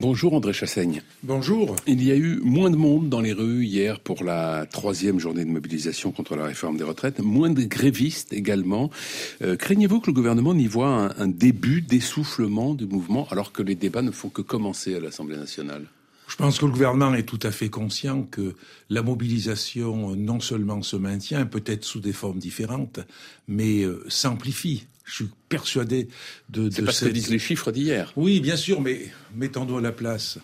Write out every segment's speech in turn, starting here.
Bonjour André Chassaigne. Bonjour. Il y a eu moins de monde dans les rues hier pour la troisième journée de mobilisation contre la réforme des retraites, moins de grévistes également. Euh, craignez-vous que le gouvernement n'y voit un, un début d'essoufflement du mouvement alors que les débats ne font que commencer à l'Assemblée nationale? Je pense que le gouvernement est tout à fait conscient que la mobilisation non seulement se maintient, peut-être sous des formes différentes, mais euh, s'amplifie. Je suis persuadé de. C'est que disent les chiffres d'hier. Oui, bien sûr, mais mettons-nous à la place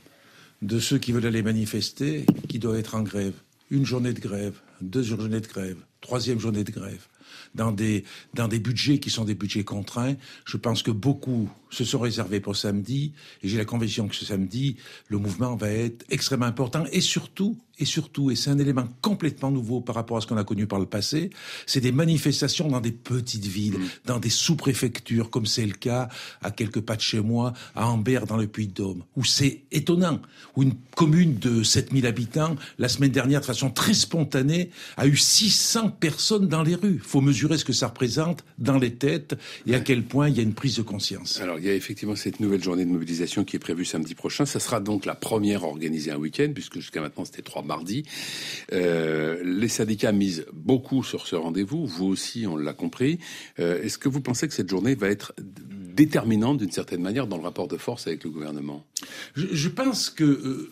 de ceux qui veulent aller manifester, qui doivent être en grève. Une journée de grève, deux journées de grève, troisième journée de grève dans des, dans des budgets qui sont des budgets contraints. Je pense que beaucoup se sont réservés pour samedi, et j'ai la conviction que ce samedi, le mouvement va être extrêmement important, et surtout, et surtout, et c'est un élément complètement nouveau par rapport à ce qu'on a connu par le passé, c'est des manifestations dans des petites villes, mmh. dans des sous-préfectures, comme c'est le cas à quelques pas de chez moi, à Ambert dans le Puy-de-Dôme, où c'est étonnant, où une commune de 7000 habitants, la semaine dernière, de façon très spontanée, a eu 600 personnes dans les rues. faut mesurer ce que ça représente dans les têtes et à quel point il y a une prise de conscience. Alors, il y a effectivement cette nouvelle journée de mobilisation qui est prévue samedi prochain. Ça sera donc la première organisée un week-end, puisque jusqu'à maintenant c'était trois mardis. Euh, les syndicats misent beaucoup sur ce rendez-vous. Vous aussi, on l'a compris. Euh, est-ce que vous pensez que cette journée va être déterminante d'une certaine manière dans le rapport de force avec le gouvernement? Je, je, pense que euh,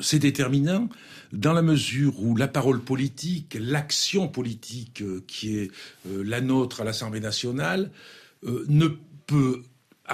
c'est déterminant dans la mesure où la parole politique, l'action politique euh, qui est euh, la nôtre à l'Assemblée nationale, ne peut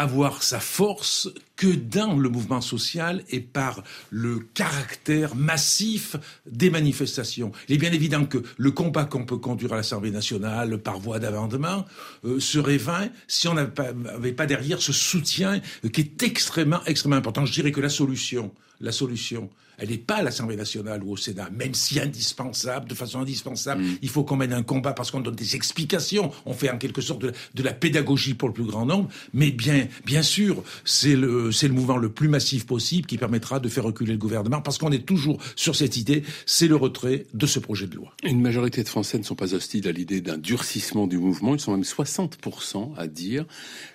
avoir sa force que dans le mouvement social et par le caractère massif des manifestations. Il est bien évident que le combat qu'on peut conduire à l'Assemblée nationale par voie d'amendement euh, serait vain si on n'avait pas, pas, derrière ce soutien qui est extrêmement, extrêmement important. Je dirais que la solution, la solution, elle n'est pas à l'Assemblée nationale ou au Sénat, même si indispensable, de façon indispensable, mm. il faut qu'on mène un combat parce qu'on donne des explications, on fait en quelque sorte de, de, la pédagogie pour le plus grand nombre, mais bien, bien sûr, c'est le, c'est le mouvement le plus massif possible qui permettra de faire reculer le gouvernement, parce qu'on est toujours sur cette idée, c'est le retrait de ce projet de loi. Une majorité de Français ne sont pas hostiles à l'idée d'un durcissement du mouvement, ils sont même 60% à dire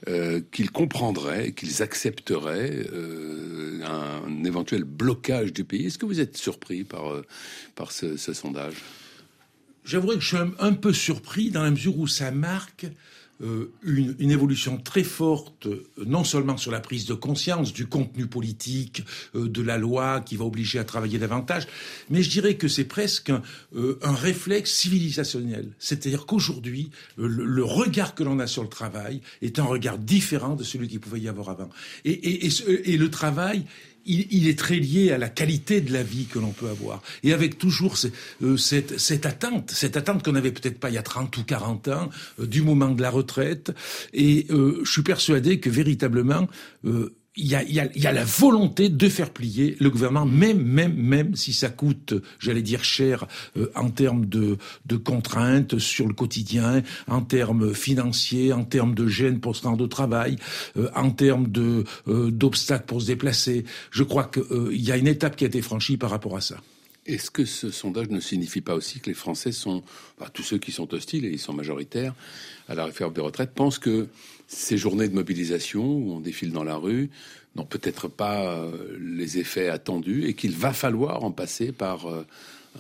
euh, qu'ils comprendraient, qu'ils accepteraient euh, un éventuel blocage du pays. Est-ce que vous êtes surpris par, euh, par ce, sondage? J'avouerai que je suis un, peu surpris dans la mesure où ça marque euh, une, évolution très forte, euh, non seulement sur la prise de conscience du contenu politique de la loi qui va obliger à travailler davantage, mais je dirais que c'est presque un, réflexe civilisationnel. C'est-à-dire qu'aujourd'hui, le, regard que l'on a sur le travail est un regard différent de celui qu'il pouvait y avoir avant. Et, et, et le travail, il, il, est très lié à la qualité de la vie que l'on peut avoir. Et avec toujours euh, cette, cette, attente, cette attente qu'on n'avait peut-être pas il y a 30 ou 40 ans, euh, du moment de la retraite. Et euh, je suis persuadé que véritablement, euh, il y, a, il, y a, il y a, la volonté de faire plier le gouvernement, même, même, même si ça coûte, j'allais dire, cher euh, en termes de, de, contraintes sur le quotidien, en termes financiers, en termes de gêne pour se rendre au travail, euh, en termes euh, d'obstacles pour se déplacer. Je crois qu'il euh, y a une étape qui a été franchie par rapport à ça. Est-ce que ce sondage ne signifie pas aussi que les Français sont, tous ceux qui sont hostiles, et ils sont majoritaires, à la réforme des retraites, pensent que ces journées de mobilisation où on défile dans la rue n'ont peut-être pas euh, les effets attendus et qu'il va falloir en passer par euh,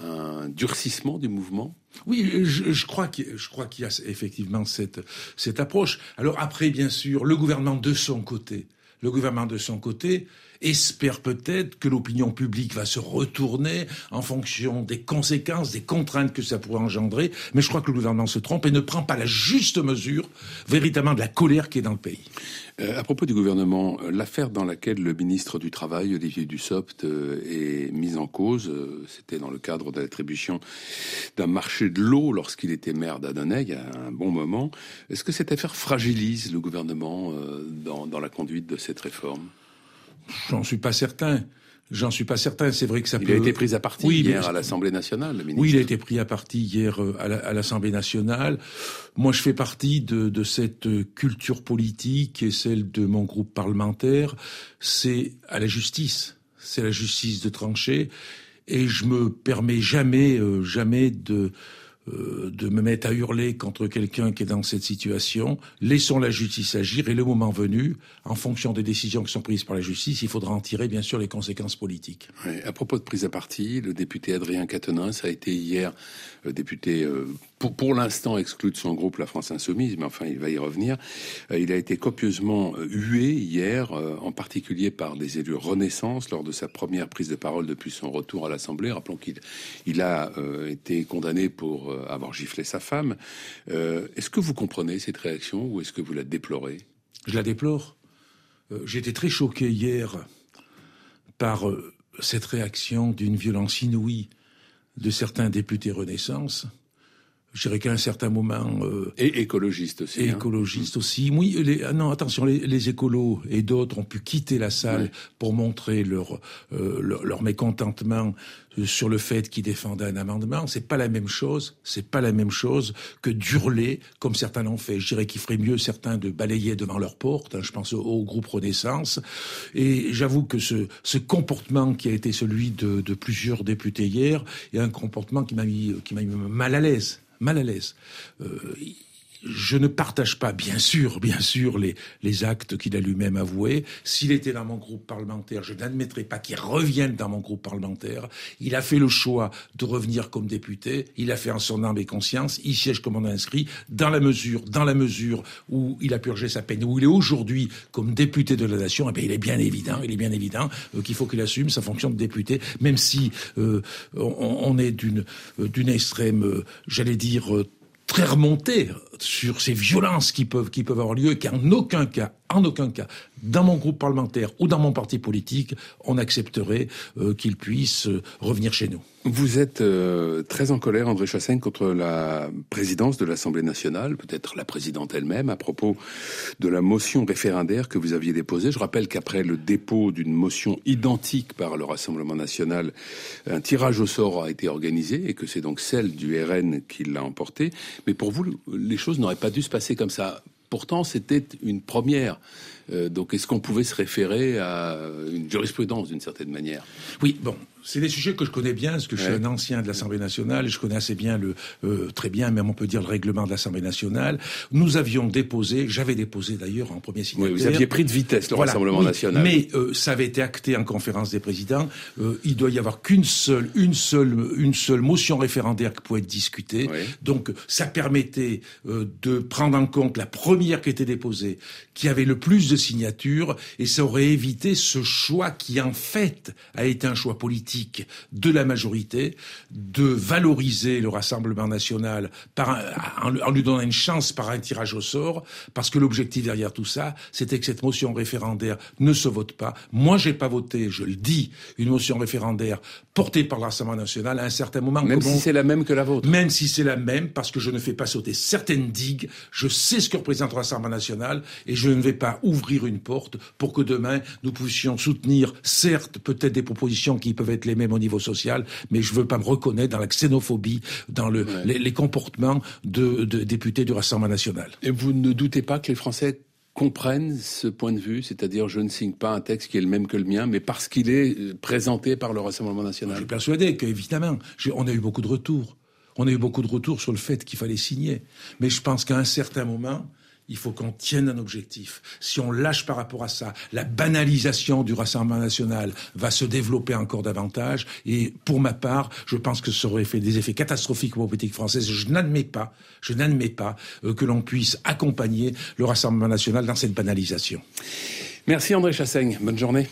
un durcissement du mouvement? Oui, je, je crois qu'il qu y a effectivement cette, cette approche. Alors après, bien sûr, le gouvernement de son côté, le gouvernement de son côté espère peut-être que l'opinion publique va se retourner en fonction des conséquences, des contraintes que ça pourrait engendrer. Mais je crois que le gouvernement se trompe et ne prend pas la juste mesure véritablement de la colère qui est dans le pays. Euh, à propos du gouvernement, euh, l'affaire dans laquelle le ministre du Travail, Olivier Dussopt, euh, est mis en cause, c'était dans le cadre de l'attribution d'un marché de l'eau lorsqu'il était maire d'Adonay, il y a un bon moment. Est-ce que cette affaire fragilise le gouvernement dans la conduite de cette réforme? J'en suis pas certain. J'en suis pas certain. C'est vrai que ça il peut. Il a été pris à partie oui, hier à l'Assemblée nationale. Le ministre. Oui, il a été pris à partie hier euh, à l'Assemblée nationale. Moi, je fais partie de, de, cette culture politique et celle de mon groupe parlementaire. C'est à la justice. C'est la justice de trancher. Et je me permets jamais, euh, jamais de euh, de me mettre à hurler contre quelqu'un qui est dans cette situation. Laissons la justice agir et le moment venu, en fonction des décisions qui sont prises par la justice, il faudra en tirer bien sûr les conséquences politiques. à propos de prise à partie, le député Adrien Quatennens a été hier le député euh, pour, pour l'instant exclu de son groupe La France Insoumise, mais enfin il va y revenir. Euh, il a été copieusement hué hier, en particulier par des élus Renaissance lors de sa première prise de parole depuis son retour à l'Assemblée. Rappelons qu'il il a été condamné pour euh, avoir giflé sa femme. Euh, est-ce que vous comprenez cette réaction ou est-ce que vous la déplorez? Je la déplore. Euh, été très choqué hier par cette réaction d'une violence inouïe de certains députés Renaissance. Je dirais qu'à un certain moment... et écologiste aussi. Et hein. écologiste aussi. Oui, les, ah non, attention, les, écolos et d'autres ont pu quitter la salle pour montrer leur, leur, leur mécontentement sur le fait qu'ils défendent un amendement, c'est pas la même chose, c'est pas la même chose que d'hurler comme certains l'ont fait. Je dirais qu'il ferait mieux certains de balayer devant leur porte. Hein, je pense au, groupe Renaissance. Et j'avoue que ce, ce, comportement qui a été celui de, de plusieurs députés hier est un comportement qui m'a mis, qui m'a mis mal à l'aise mal à l'aise. Euh, je ne partage pas, bien sûr, bien sûr, les, les actes qu'il a lui-même avoués. S'il était dans mon groupe parlementaire, je n'admettrais pas qu'il revienne dans mon groupe parlementaire. Il a fait le choix de revenir comme député. Il a fait en son âme et conscience. Il siège comme on a inscrit. Dans la mesure, dans la mesure où il a purgé sa peine, où il est aujourd'hui comme député de la nation, eh bien, il est bien évident, il est bien évident euh, qu'il faut qu'il assume sa fonction de député, même si euh, on, on, est d'une euh, d'une extrême, j'allais dire, très remonté sur ces violences qui peuvent, qui peuvent avoir lieu et qu'en aucun cas, en aucun cas, dans mon groupe parlementaire ou dans mon parti politique, on accepterait euh, qu'il puisse euh, revenir chez nous. Vous êtes euh, très en colère, André Chassaigne, contre la présidence de l'Assemblée nationale, peut-être la présidente elle-même, à propos de la motion référendaire que vous aviez déposée. Je rappelle qu'après le dépôt d'une motion identique par le Rassemblement national, un tirage au sort a été organisé et que c'est donc celle du RN qui l'a emporté. Mais pour vous, les choses n'auraient pas dû se passer comme ça. Pourtant, c'était une première. Euh, donc, est-ce qu'on pouvait se référer à une jurisprudence d'une certaine manière? Oui, bon, c'est des sujets que je connais bien, parce que je suis un ancien de l'Assemblée nationale, et je connais assez bien le euh, très bien, même on peut dire le règlement de l'Assemblée nationale. Nous avions déposé, j'avais déposé d'ailleurs en premier signataire. Oui, vous aviez pris de vitesse le Rassemblement national. Mais euh, ça avait été acté en conférence des présidents. Euh, il doit y avoir qu'une seule, une seule, une seule motion référendaire qui pouvait être discutée. Donc ça permettait de prendre en compte la première qui était déposée, qui avait le plus de signatures, et ça aurait évité ce choix qui en fait a été un choix politique de la majorité de valoriser le Rassemblement national par en, lui donnant une chance par un tirage au sort, parce que l'objectif derrière tout ça, c'était que cette motion référendaire ne se vote pas. Moi, j'ai pas voté, je le dis, une motion référendaire portée par le Rassemblement national à un certain moment. Même si c'est la même que la vôtre. Même si c'est la même, parce que je ne fais pas sauter certaines digues. Je sais ce que représente le Rassemblement national et je ne vais pas ouvrir une porte pour que demain nous puissions soutenir, certes, peut-être des propositions qui peuvent être les mêmes au niveau social, mais je ne veux pas me reconnaître dans la xénophobie, dans le, les, comportements de, de députés du Rassemblement national. Et vous ne doutez pas que les Français comprennent ce point de vue, c'est-à-dire je ne signe pas un texte qui est le même que le mien, mais parce qu'il est euh, présenté par le Rassemblement national. Je suis persuadé qu'évidemment, on a eu beaucoup de retours. On a eu beaucoup de retours sur le fait qu'il fallait signer. Mais je pense qu'à un certain moment, il faut qu'on tienne un objectif. Si on lâche par rapport à ça, la banalisation du Rassemblement national va se développer encore davantage. Et pour ma part, je pense que ça aurait fait des effets catastrophiques pour la politique française. Je n'admets pas, je n'admets pas euh, que l'on puisse accompagner le Rassemblement national dans cette banalisation. Merci André Chassaigne. Bonne journée.